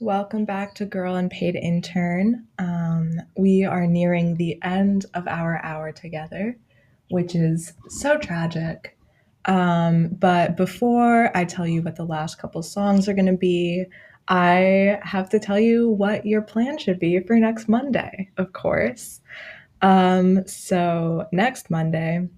Welcome back to Girl Unpaid Intern. Um, we are nearing the end of our hour together, which is so tragic. Um, but before I tell you what the last couple songs are going to be, I have to tell you what your plan should be for next Monday, of course. Um, so, next Monday,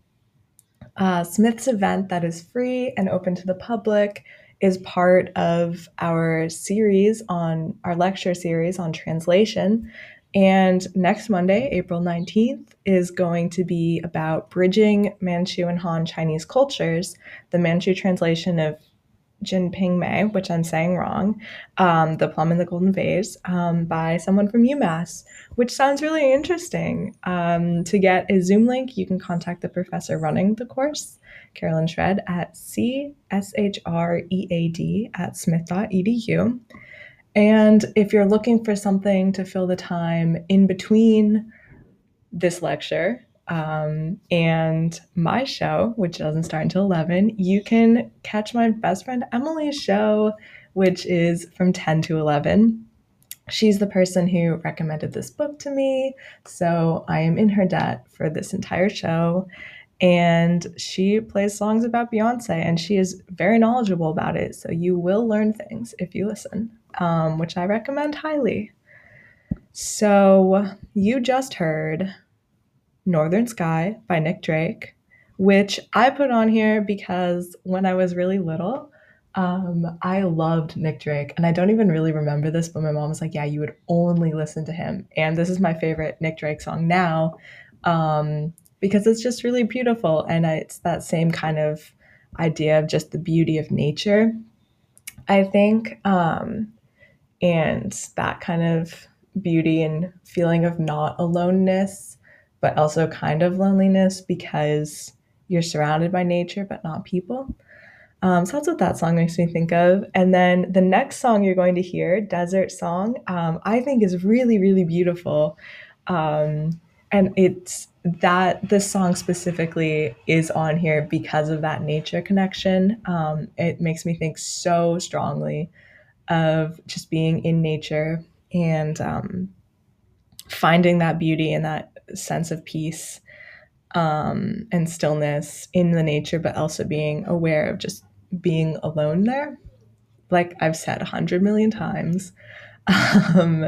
uh, Smith's event that is free and open to the public is part of our series on our lecture series on translation. And next Monday, April 19th, is going to be about bridging Manchu and Han Chinese cultures, the Manchu translation of Jin Ping Mei, which I'm saying wrong, um, The Plum in the Golden Vase, um, by someone from UMass, which sounds really interesting. Um, to get a Zoom link, you can contact the professor running the course, Carolyn Shread, at cshread at smith.edu. And if you're looking for something to fill the time in between this lecture um, and my show, which doesn't start until 11, you can catch my best friend Emily's show, which is from 10 to 11. She's the person who recommended this book to me, so I am in her debt for this entire show. And she plays songs about Beyonce, and she is very knowledgeable about it. So you will learn things if you listen, um, which I recommend highly. So you just heard Northern Sky by Nick Drake, which I put on here because when I was really little, um, I loved Nick Drake. And I don't even really remember this, but my mom was like, Yeah, you would only listen to him. And this is my favorite Nick Drake song now um, because it's just really beautiful. And it's that same kind of idea of just the beauty of nature, I think. Um, and that kind of beauty and feeling of not aloneness but also kind of loneliness because you're surrounded by nature but not people. Um, so that's what that song makes me think of. And then the next song you're going to hear, Desert Song, um, I think is really, really beautiful. Um, and it's that this song specifically is on here because of that nature connection. Um, it makes me think so strongly of just being in nature and um, finding that beauty and that sense of peace um, and stillness in the nature, but also being aware of just being alone there. Like I've said a hundred million times. Um,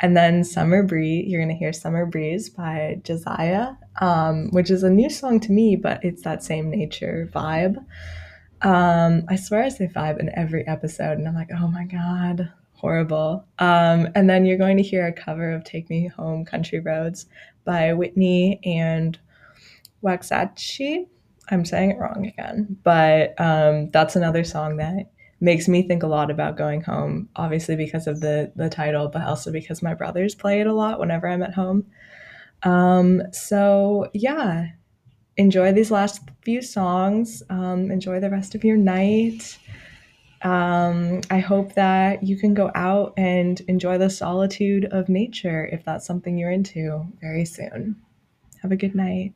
and then Summer Breeze, you're going to hear Summer Breeze by Josiah, um, which is a new song to me, but it's that same nature vibe. Um, I swear I say vibe in every episode, and I'm like, oh my God, horrible. Um, and then you're going to hear a cover of Take Me Home Country Roads by Whitney and Waxahatchee. I'm saying it wrong again, but um, that's another song that makes me think a lot about going home. Obviously, because of the the title, but also because my brothers play it a lot whenever I'm at home. Um, so yeah, enjoy these last few songs. Um, enjoy the rest of your night. Um, I hope that you can go out and enjoy the solitude of nature if that's something you're into very soon. Have a good night.